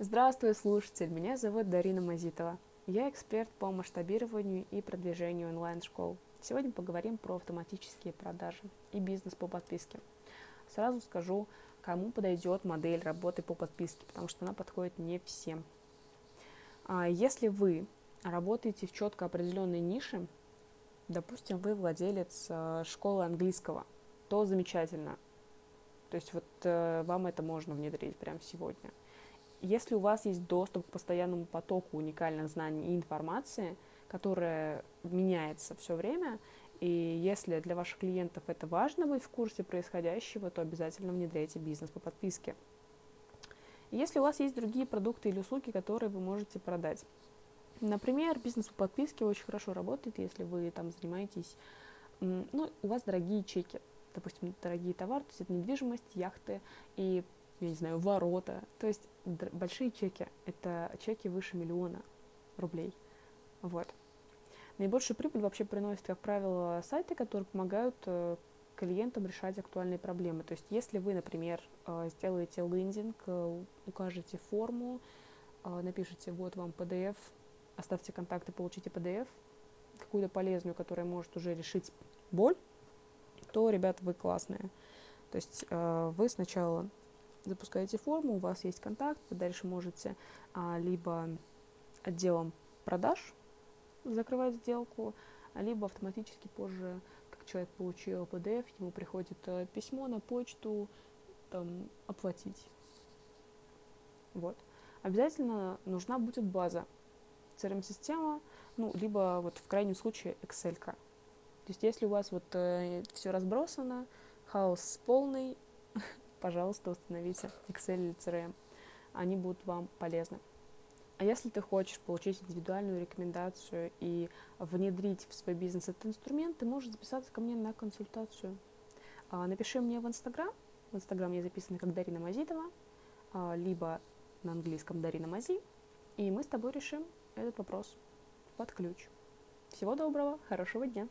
Здравствуй, слушатель! Меня зовут Дарина Мазитова. Я эксперт по масштабированию и продвижению онлайн-школ. Сегодня поговорим про автоматические продажи и бизнес по подписке. Сразу скажу, кому подойдет модель работы по подписке, потому что она подходит не всем. А если вы работаете в четко определенной нише, допустим, вы владелец э, школы английского, то замечательно. То есть вот э, вам это можно внедрить прямо сегодня – если у вас есть доступ к постоянному потоку уникальных знаний и информации, которая меняется все время, и если для ваших клиентов это важно быть в курсе происходящего, то обязательно внедряйте бизнес по подписке. Если у вас есть другие продукты или услуги, которые вы можете продать, например, бизнес по подписке очень хорошо работает, если вы там занимаетесь, ну, у вас дорогие чеки, допустим, дорогие товары, то есть это недвижимость, яхты, и я не знаю, ворота. То есть большие чеки — это чеки выше миллиона рублей. Вот. Наибольшую прибыль вообще приносят, как правило, сайты, которые помогают э, клиентам решать актуальные проблемы. То есть если вы, например, э, сделаете лендинг, э, укажете форму, напишите вот вам PDF, оставьте контакты, получите PDF, какую-то полезную, которая может уже решить боль, то, ребята, вы классные. То есть вы сначала запускаете форму, у вас есть контакт, вы дальше можете а, либо отделом продаж закрывать сделку, либо автоматически позже, как человек получил PDF, ему приходит а, письмо на почту, там, оплатить. Вот. Обязательно нужна будет база, CRM-система, ну, либо вот в крайнем случае Excel. -ка. То есть если у вас вот э, все разбросано, хаос полный, пожалуйста, установите Excel или CRM. Они будут вам полезны. А если ты хочешь получить индивидуальную рекомендацию и внедрить в свой бизнес этот инструмент, ты можешь записаться ко мне на консультацию. А, напиши мне в Инстаграм. В Инстаграм я записана как Дарина Мазитова, а, либо на английском Дарина Мази. И мы с тобой решим этот вопрос под ключ. Всего доброго, хорошего дня!